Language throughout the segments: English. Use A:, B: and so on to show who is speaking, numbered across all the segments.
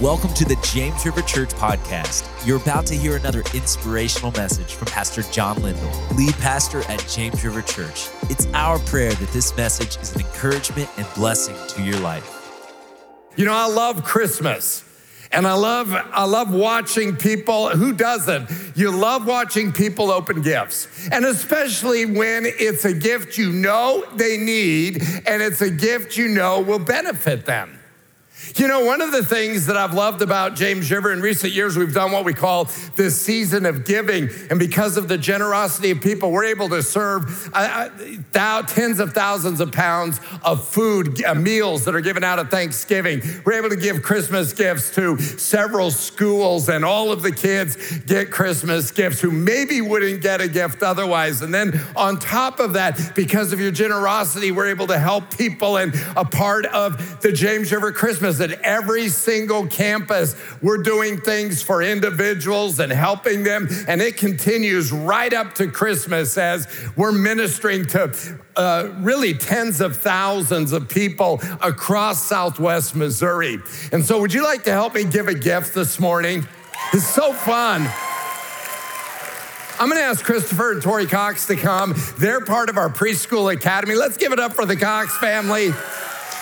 A: Welcome to the James River Church podcast. You're about to hear another inspirational message from Pastor John Lindell, lead pastor at James River Church. It's our prayer that this message is an encouragement and blessing to your life.
B: You know, I love Christmas. And I love, I love watching people, who doesn't? You love watching people open gifts. And especially when it's a gift you know they need and it's a gift you know will benefit them. You know, one of the things that I've loved about James River in recent years, we've done what we call this season of giving. And because of the generosity of people, we're able to serve uh, uh tens of thousands of pounds of food, uh, meals that are given out at Thanksgiving. We're able to give Christmas gifts to several schools, and all of the kids get Christmas gifts who maybe wouldn't get a gift otherwise. And then on top of that, because of your generosity, we're able to help people and a part of the James River Christmas at every single campus, we're doing things for individuals and helping them. And it continues right up to Christmas as we're ministering to uh, really tens of thousands of people across Southwest Missouri. And so, would you like to help me give a gift this morning? It's so fun. I'm gonna ask Christopher and Tori Cox to come. They're part of our preschool academy. Let's give it up for the Cox family.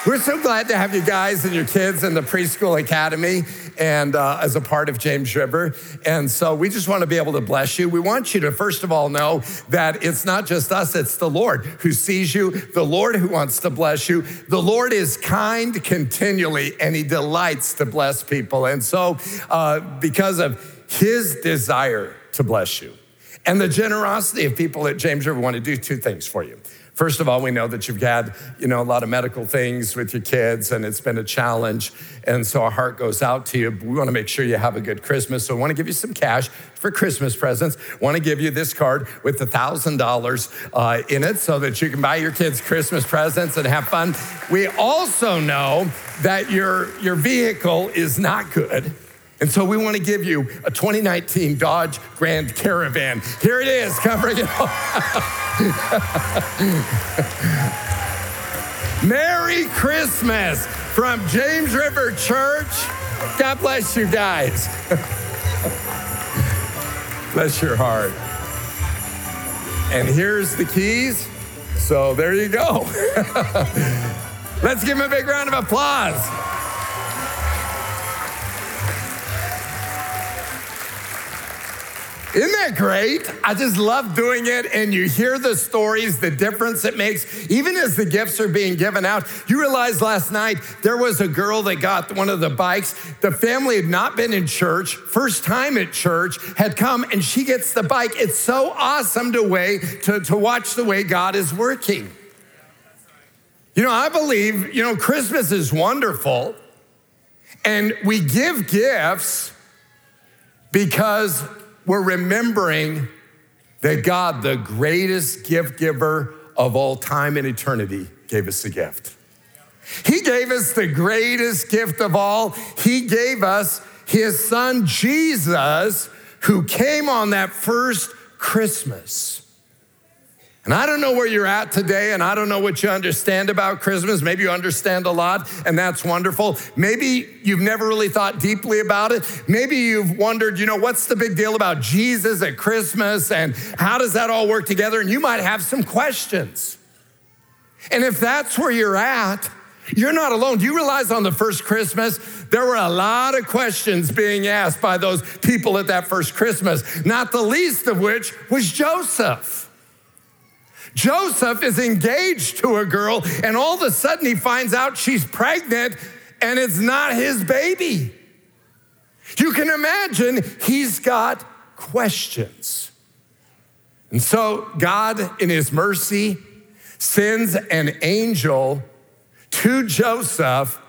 B: We're so glad to have you guys and your kids in the preschool academy and uh, as a part of James River. And so we just want to be able to bless you. We want you to, first of all, know that it's not just us, it's the Lord who sees you, the Lord who wants to bless you. The Lord is kind continually and he delights to bless people. And so, uh, because of his desire to bless you and the generosity of people at James River, want to do two things for you. First of all, we know that you've had, you know, a lot of medical things with your kids and it's been a challenge. And so our heart goes out to you. We want to make sure you have a good Christmas. So I want to give you some cash for Christmas presents. Want to give you this card with a $1,000 uh, in it so that you can buy your kids Christmas presents and have fun. We also know that your, your vehicle is not good. And so we want to give you a 2019 Dodge Grand Caravan. Here it is, covering it all. Merry Christmas from James River Church. God bless you guys. bless your heart. And here's the keys. So there you go. Let's give him a big round of applause. Isn't that great? I just love doing it. And you hear the stories, the difference it makes. Even as the gifts are being given out, you realize last night there was a girl that got one of the bikes. The family had not been in church, first time at church, had come and she gets the bike. It's so awesome to, way, to, to watch the way God is working. You know, I believe, you know, Christmas is wonderful and we give gifts because we're remembering that God, the greatest gift giver of all time and eternity, gave us a gift. He gave us the greatest gift of all. He gave us his son Jesus, who came on that first Christmas. And I don't know where you're at today, and I don't know what you understand about Christmas. Maybe you understand a lot, and that's wonderful. Maybe you've never really thought deeply about it. Maybe you've wondered, you know, what's the big deal about Jesus at Christmas, and how does that all work together? And you might have some questions. And if that's where you're at, you're not alone. Do you realize on the first Christmas, there were a lot of questions being asked by those people at that first Christmas, not the least of which was Joseph. Joseph is engaged to a girl, and all of a sudden he finds out she's pregnant and it's not his baby. You can imagine he's got questions. And so God, in his mercy, sends an angel to Joseph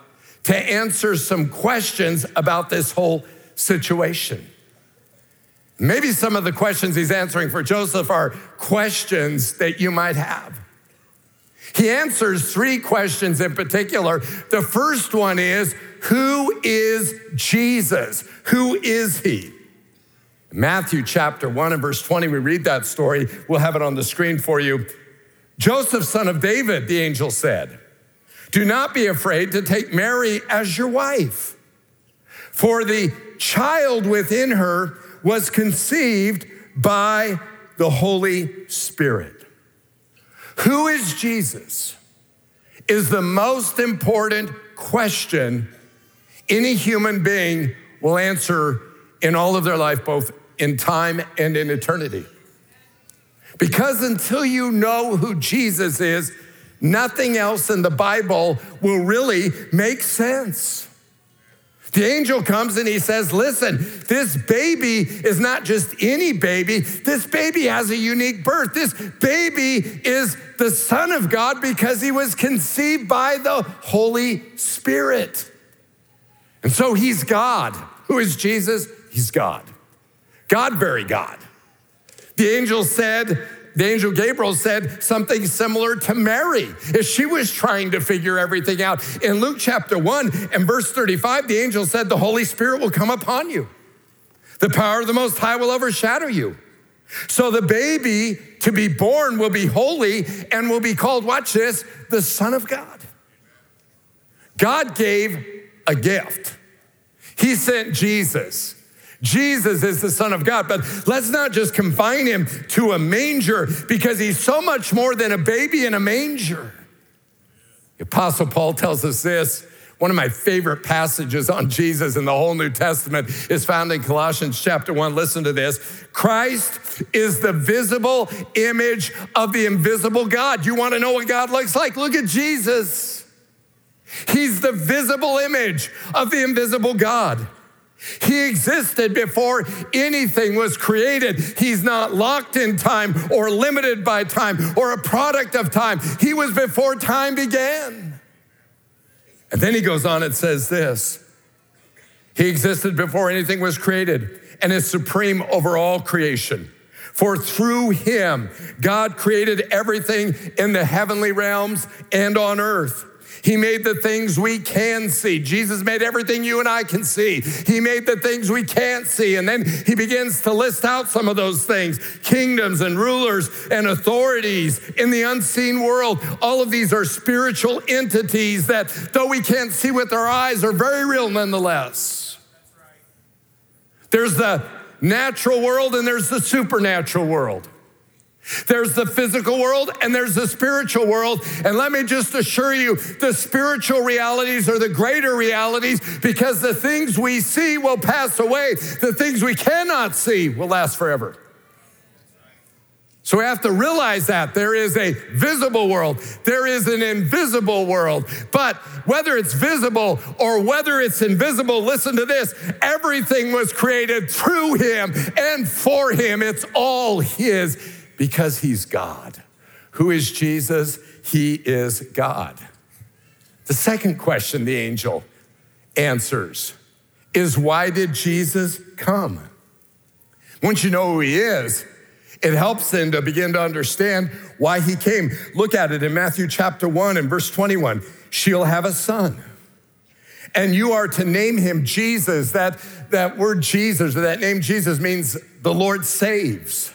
B: to answer some questions about this whole situation. Maybe some of the questions he's answering for Joseph are questions that you might have. He answers three questions in particular. The first one is Who is Jesus? Who is he? Matthew chapter 1 and verse 20, we read that story. We'll have it on the screen for you. Joseph, son of David, the angel said, Do not be afraid to take Mary as your wife For the child within her was conceived by the Holy Spirit. Who is Jesus? Is the most important question any human being will answer in all of their life, both in time and in eternity. Because until you know who Jesus is, nothing else in the Bible will really make sense. The angel comes and he says, Listen, this baby is not just any baby. This baby has a unique birth. This baby is the Son of God because he was conceived by the Holy Spirit. And so he's God. Who is Jesus? He's God. God, very God. The angel said, the angel Gabriel said something similar to Mary as she was trying to figure everything out. In Luke chapter 1 and verse 35, the angel said, The Holy Spirit will come upon you, the power of the Most High will overshadow you. So the baby to be born will be holy and will be called, watch this, the Son of God. God gave a gift. He sent Jesus. Jesus is the Son of God, but let's not just confine him to a manger because he's so much more than a baby in a manger. The Apostle Paul tells us this. One of my favorite passages on Jesus in the whole New Testament is found in Colossians chapter 1. Listen to this Christ is the visible image of the invisible God. You want to know what God looks like? Look at Jesus. He's the visible image of the invisible God. He existed before anything was created. He's not locked in time or limited by time or a product of time. He was before time began. And then he goes on and says this He existed before anything was created and is supreme over all creation. For through him, God created everything in the heavenly realms and on earth. He made the things we can see. Jesus made everything you and I can see. He made the things we can't see. And then he begins to list out some of those things kingdoms and rulers and authorities in the unseen world. All of these are spiritual entities that, though we can't see with our eyes, are very real nonetheless. There's the natural world and there's the supernatural world. There's the physical world and there's the spiritual world. And let me just assure you, the spiritual realities are the greater realities because the things we see will pass away. The things we cannot see will last forever. So we have to realize that there is a visible world, there is an invisible world. But whether it's visible or whether it's invisible, listen to this everything was created through him and for him. It's all his because he's God. Who is Jesus? He is God. The second question the angel answers is why did Jesus come? Once you know who he is, it helps then to begin to understand why he came. Look at it in Matthew chapter 1 and verse 21. She'll have a son. And you are to name him Jesus. That, that word Jesus, or that name Jesus means the Lord saves.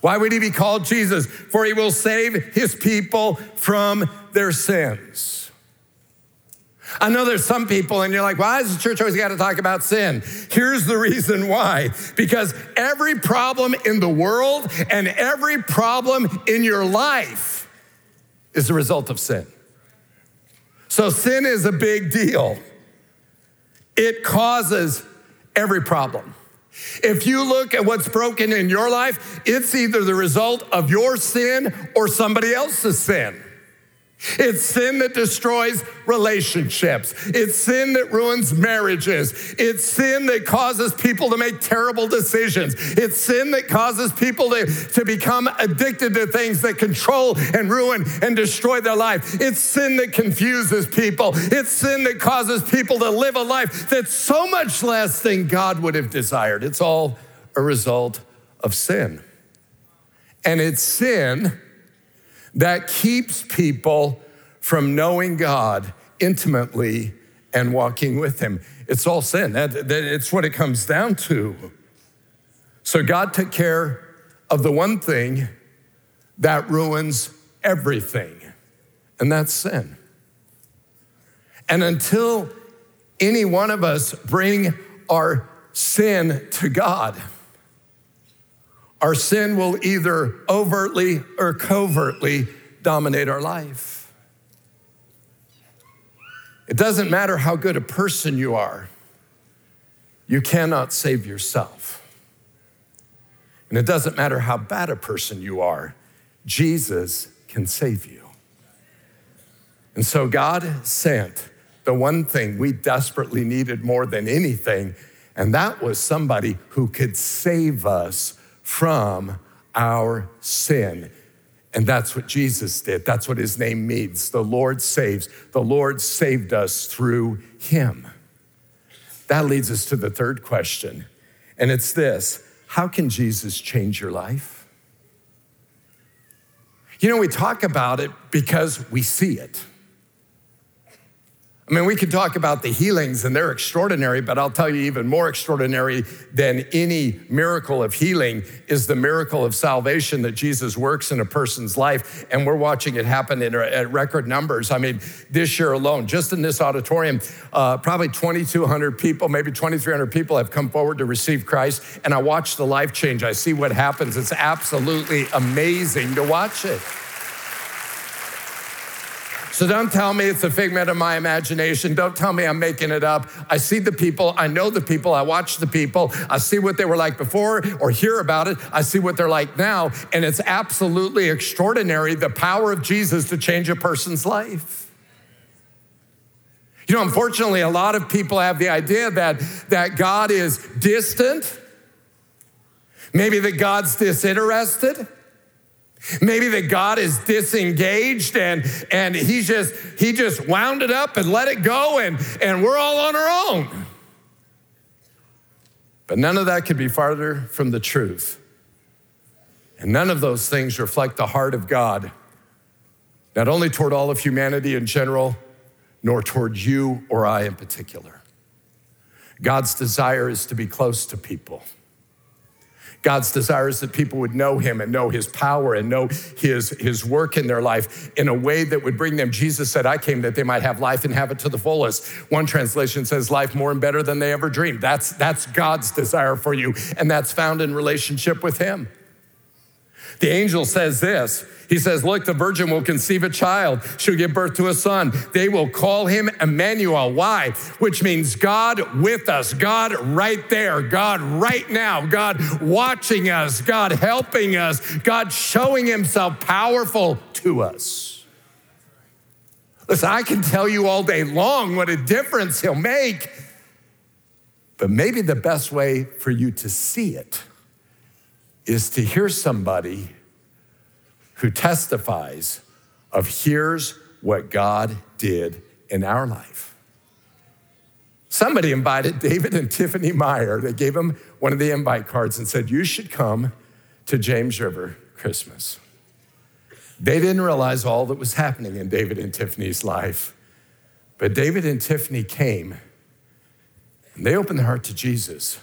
B: Why would he be called Jesus? For he will save his people from their sins. I know there's some people, and you're like, why does the church always got to talk about sin? Here's the reason why because every problem in the world and every problem in your life is a result of sin. So sin is a big deal, it causes every problem. If you look at what's broken in your life, it's either the result of your sin or somebody else's sin. It's sin that destroys relationships. It's sin that ruins marriages. It's sin that causes people to make terrible decisions. It's sin that causes people to, to become addicted to things that control and ruin and destroy their life. It's sin that confuses people. It's sin that causes people to live a life that's so much less than God would have desired. It's all a result of sin. And it's sin that keeps people from knowing God intimately and walking with Him. It's all sin. That, that, it's what it comes down to. So God took care of the one thing that ruins everything, and that's sin. And until any one of us bring our sin to God, our sin will either overtly or covertly dominate our life. It doesn't matter how good a person you are, you cannot save yourself. And it doesn't matter how bad a person you are, Jesus can save you. And so God sent the one thing we desperately needed more than anything, and that was somebody who could save us from our sin. And that's what Jesus did. That's what his name means. The Lord saves. The Lord saved us through him. That leads us to the third question, and it's this How can Jesus change your life? You know, we talk about it because we see it. I mean, we could talk about the healings and they're extraordinary, but I'll tell you, even more extraordinary than any miracle of healing is the miracle of salvation that Jesus works in a person's life. And we're watching it happen in, at record numbers. I mean, this year alone, just in this auditorium, uh, probably 2,200 people, maybe 2,300 people have come forward to receive Christ. And I watch the life change. I see what happens. It's absolutely amazing to watch it. So don't tell me it's a figment of my imagination. Don't tell me I'm making it up. I see the people, I know the people, I watch the people, I see what they were like before or hear about it, I see what they're like now, and it's absolutely extraordinary the power of Jesus to change a person's life. You know, unfortunately, a lot of people have the idea that, that God is distant, maybe that God's disinterested. Maybe that God is disengaged and, and he just he just wound it up and let it go and, and we're all on our own. But none of that could be farther from the truth. And none of those things reflect the heart of God, not only toward all of humanity in general, nor toward you or I in particular. God's desire is to be close to people. God's desire is that people would know him and know his power and know his, his work in their life in a way that would bring them. Jesus said, I came that they might have life and have it to the fullest. One translation says, life more and better than they ever dreamed. That's, that's God's desire for you, and that's found in relationship with him. The angel says this he says, Look, the virgin will conceive a child. She'll give birth to a son. They will call him Emmanuel. Why? Which means God with us, God right there, God right now, God watching us, God helping us, God showing himself powerful to us. Listen, I can tell you all day long what a difference he'll make, but maybe the best way for you to see it is to hear somebody who testifies of here's what God did in our life. Somebody invited David and Tiffany Meyer. They gave them one of the invite cards and said, You should come to James River Christmas. They didn't realize all that was happening in David and Tiffany's life. But David and Tiffany came and they opened their heart to Jesus.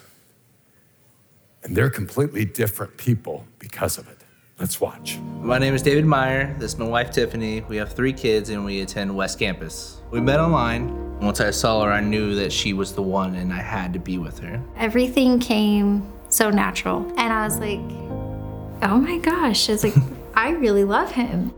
B: And they're completely different people because of it. Let's watch.
C: My name is David Meyer. This is my wife Tiffany. We have three kids and we attend West Campus. We met online. Once I saw her, I knew that she was the one and I had to be with her.
D: Everything came so natural. And I was like, oh my gosh, it's like, I really love him.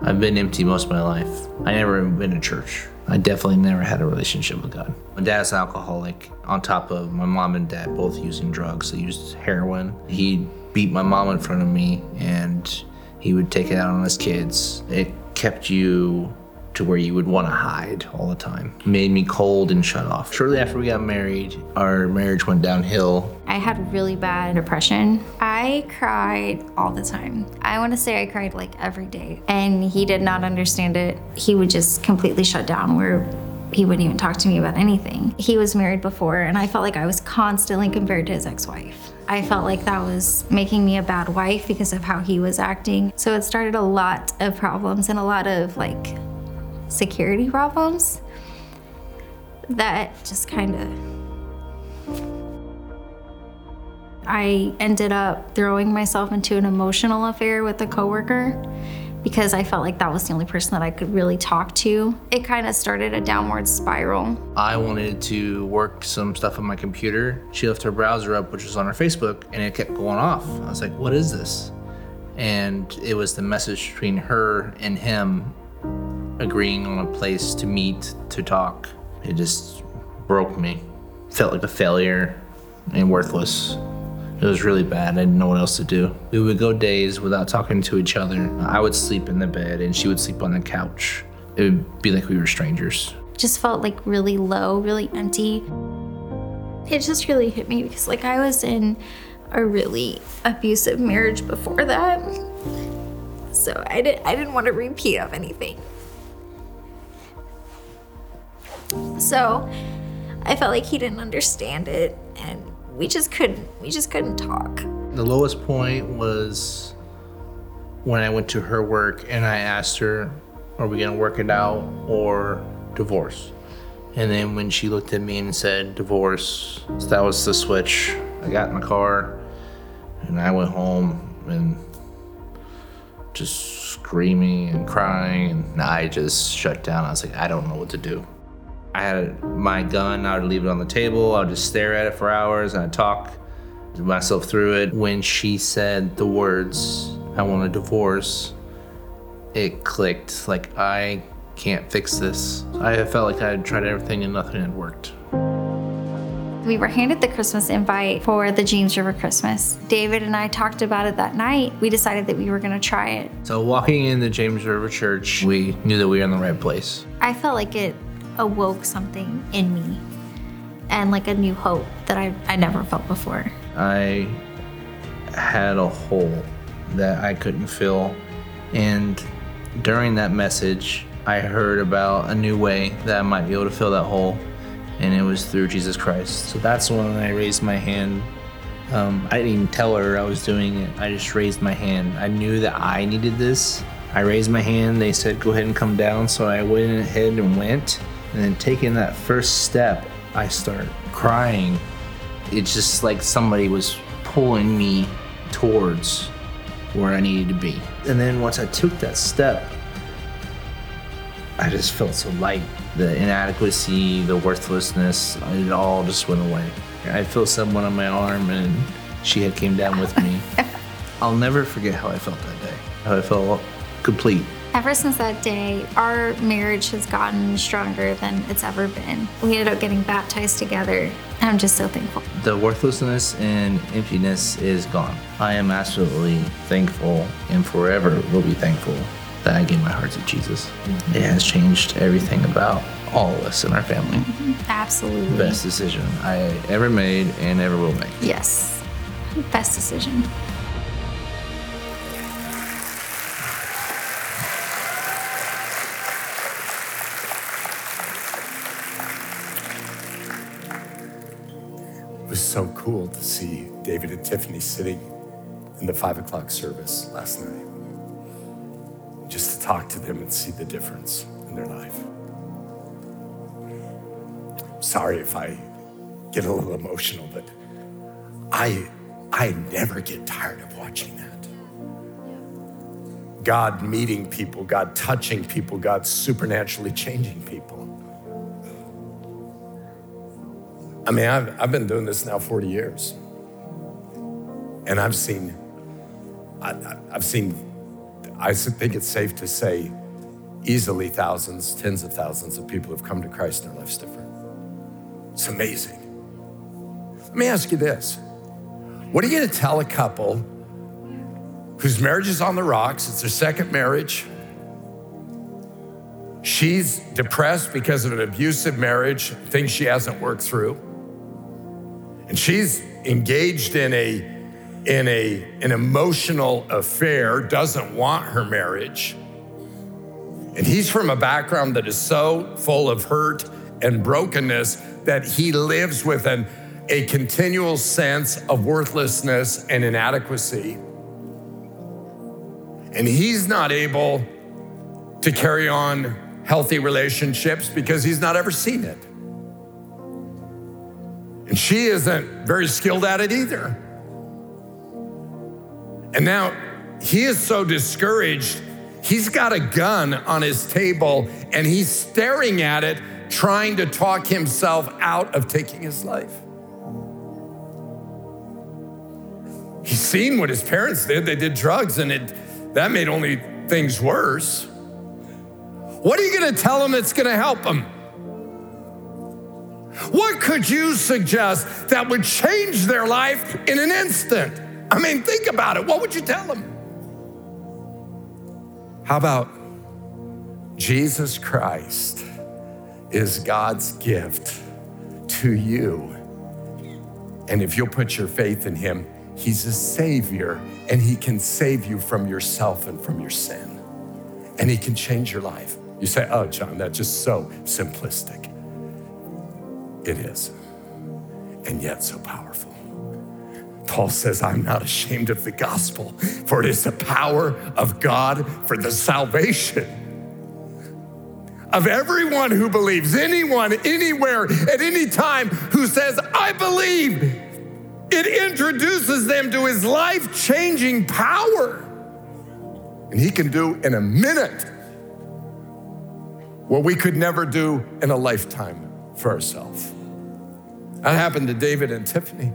C: I've been empty most of my life. I never been to church. I definitely never had a relationship with God. My dad's alcoholic, on top of my mom and dad both using drugs. They used heroin. He beat my mom in front of me and he would take it out on his kids. It kept you to where you would want to hide all the time. Made me cold and shut off. Shortly after we got married, our marriage went downhill.
D: I had really bad depression. I cried all the time. I want to say I cried like every day. And he did not understand it. He would just completely shut down where he wouldn't even talk to me about anything. He was married before, and I felt like I was constantly compared to his ex wife. I felt like that was making me a bad wife because of how he was acting. So it started a lot of problems and a lot of like security problems that just kind of. I ended up throwing myself into an emotional affair with a coworker because I felt like that was the only person that I could really talk to. It kind of started a downward spiral.
C: I wanted to work some stuff on my computer. She left her browser up, which was on her Facebook, and it kept going off. I was like, what is this? And it was the message between her and him agreeing on a place to meet to talk. It just broke me. Felt like a failure and worthless. It was really bad. I didn't know what else to do. We would go days without talking to each other. I would sleep in the bed and she would sleep on the couch. It would be like we were strangers.
D: Just felt like really low, really empty. It just really hit me because, like, I was in a really abusive marriage before that. So I, did, I didn't want to repeat of anything. So I felt like he didn't understand it and we just couldn't we just couldn't talk.
C: The lowest point was when I went to her work and I asked her, Are we gonna work it out or divorce? And then when she looked at me and said divorce, that was the switch. I got in the car and I went home and just screaming and crying and I just shut down. I was like, I don't know what to do. I had my gun, I would leave it on the table, I would just stare at it for hours and I'd talk myself through it. When she said the words, I want a divorce, it clicked. Like, I can't fix this. I felt like I had tried everything and nothing had worked.
D: We were handed the Christmas invite for the James River Christmas. David and I talked about it that night. We decided that we were going to try it.
C: So, walking in the James River Church, we knew that we were in the right place.
D: I felt like it awoke something in me and like a new hope that I, I never felt before.
C: I had a hole that I couldn't fill. And during that message, I heard about a new way that I might be able to fill that hole, and it was through Jesus Christ. So that's when I raised my hand. Um, I didn't even tell her I was doing it. I just raised my hand. I knew that I needed this. I raised my hand. They said, go ahead and come down. So I went ahead and went. And then taking that first step, I start crying. It's just like somebody was pulling me towards where I needed to be. And then once I took that step, I just felt so light. The inadequacy, the worthlessness, it all just went away. I felt someone on my arm and she had came down with me. I'll never forget how I felt that day. How I felt complete.
D: Ever since that day, our marriage has gotten stronger than it's ever been. We ended up getting baptized together, and I'm just so thankful.
C: The worthlessness and emptiness is gone. I am absolutely thankful and forever will be thankful that I gave my heart to Jesus. Mm-hmm. It has changed everything about all of us in our family.
D: Mm-hmm. Absolutely.
C: Best decision I ever made and ever will make.
D: Yes. Best decision.
B: So cool to see David and Tiffany sitting in the five o'clock service last night. Just to talk to them and see the difference in their life. Sorry if I get a little emotional, but I I never get tired of watching that. God meeting people, God touching people, God supernaturally changing people. I mean, I've, I've been doing this now 40 years. And I've seen, I, I've seen, I think it's safe to say, easily thousands, tens of thousands of people have come to Christ and their life's different. It's amazing. Let me ask you this What are you going to tell a couple whose marriage is on the rocks? It's their second marriage. She's depressed because of an abusive marriage, things she hasn't worked through and she's engaged in a in a an emotional affair doesn't want her marriage. And he's from a background that is so full of hurt and brokenness that he lives with an, a continual sense of worthlessness and inadequacy. And he's not able to carry on healthy relationships because he's not ever seen it and she isn't very skilled at it either. And now he is so discouraged, he's got a gun on his table and he's staring at it, trying to talk himself out of taking his life. He's seen what his parents did. They did drugs, and it, that made only things worse. What are you going to tell him that's going to help him? What could you suggest that would change their life in an instant? I mean, think about it. What would you tell them? How about Jesus Christ is God's gift to you? And if you'll put your faith in Him, He's a Savior and He can save you from yourself and from your sin. And He can change your life. You say, oh, John, that's just so simplistic. It is, and yet so powerful. Paul says, I'm not ashamed of the gospel, for it is the power of God for the salvation of everyone who believes, anyone, anywhere, at any time who says, I believe. It introduces them to his life changing power. And he can do in a minute what we could never do in a lifetime for ourselves. That happened to David and Tiffany.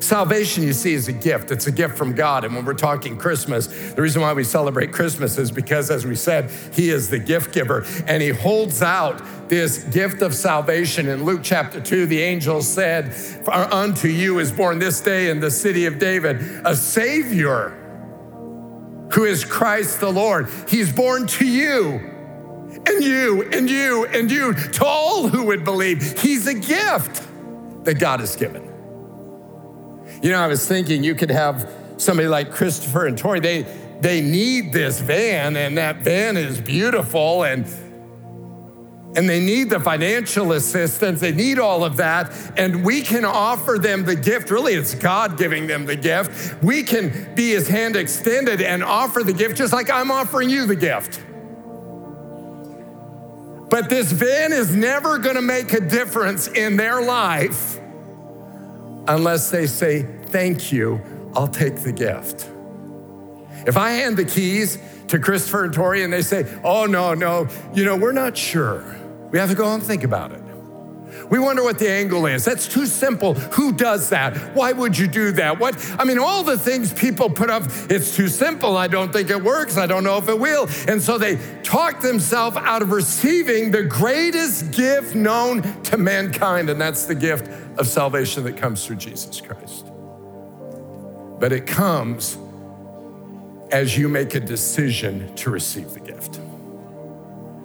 B: Salvation, you see, is a gift. It's a gift from God. And when we're talking Christmas, the reason why we celebrate Christmas is because, as we said, He is the gift giver and He holds out this gift of salvation. In Luke chapter 2, the angel said, Unto you is born this day in the city of David a Savior who is Christ the Lord. He's born to you and you and you and you to all who would believe. He's a gift that God has given. You know, I was thinking you could have somebody like Christopher and Tori, they, they need this van, and that van is beautiful, and and they need the financial assistance, they need all of that, and we can offer them the gift. Really, it's God giving them the gift. We can be his hand extended and offer the gift just like I'm offering you the gift. But this van is never gonna make a difference in their life unless they say, Thank you, I'll take the gift. If I hand the keys to Christopher and Tori and they say, Oh, no, no, you know, we're not sure, we have to go and think about it. We wonder what the angle is. That's too simple. Who does that? Why would you do that? What? I mean, all the things people put up, it's too simple. I don't think it works. I don't know if it will. And so they talk themselves out of receiving the greatest gift known to mankind, and that's the gift of salvation that comes through Jesus Christ. But it comes as you make a decision to receive the gift.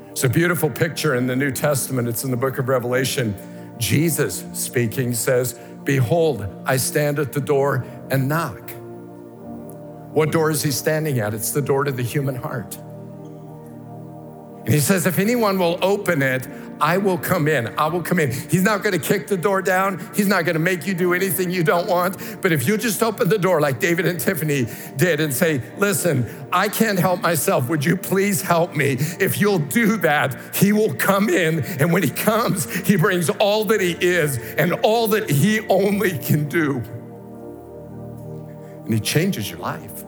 B: It's a beautiful picture in the New Testament. It's in the book of Revelation. Jesus speaking says, Behold, I stand at the door and knock. What door is he standing at? It's the door to the human heart. And he says, If anyone will open it, I will come in. I will come in. He's not going to kick the door down. He's not going to make you do anything you don't want. But if you just open the door like David and Tiffany did and say, Listen, I can't help myself. Would you please help me? If you'll do that, he will come in. And when he comes, he brings all that he is and all that he only can do. And he changes your life,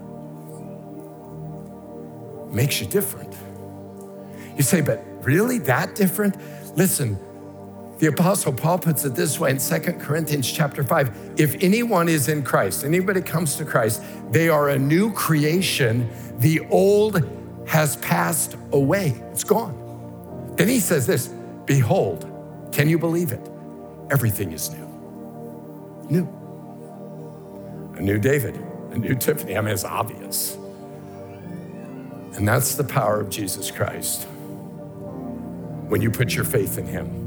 B: makes you different. You say, But really that different? Listen, the apostle Paul puts it this way in 2 Corinthians chapter 5. If anyone is in Christ, anybody comes to Christ, they are a new creation. The old has passed away. It's gone. Then he says this, behold, can you believe it? Everything is new. New. A new David, a new Tiffany. I mean, it's obvious. And that's the power of Jesus Christ when you put your faith in Him.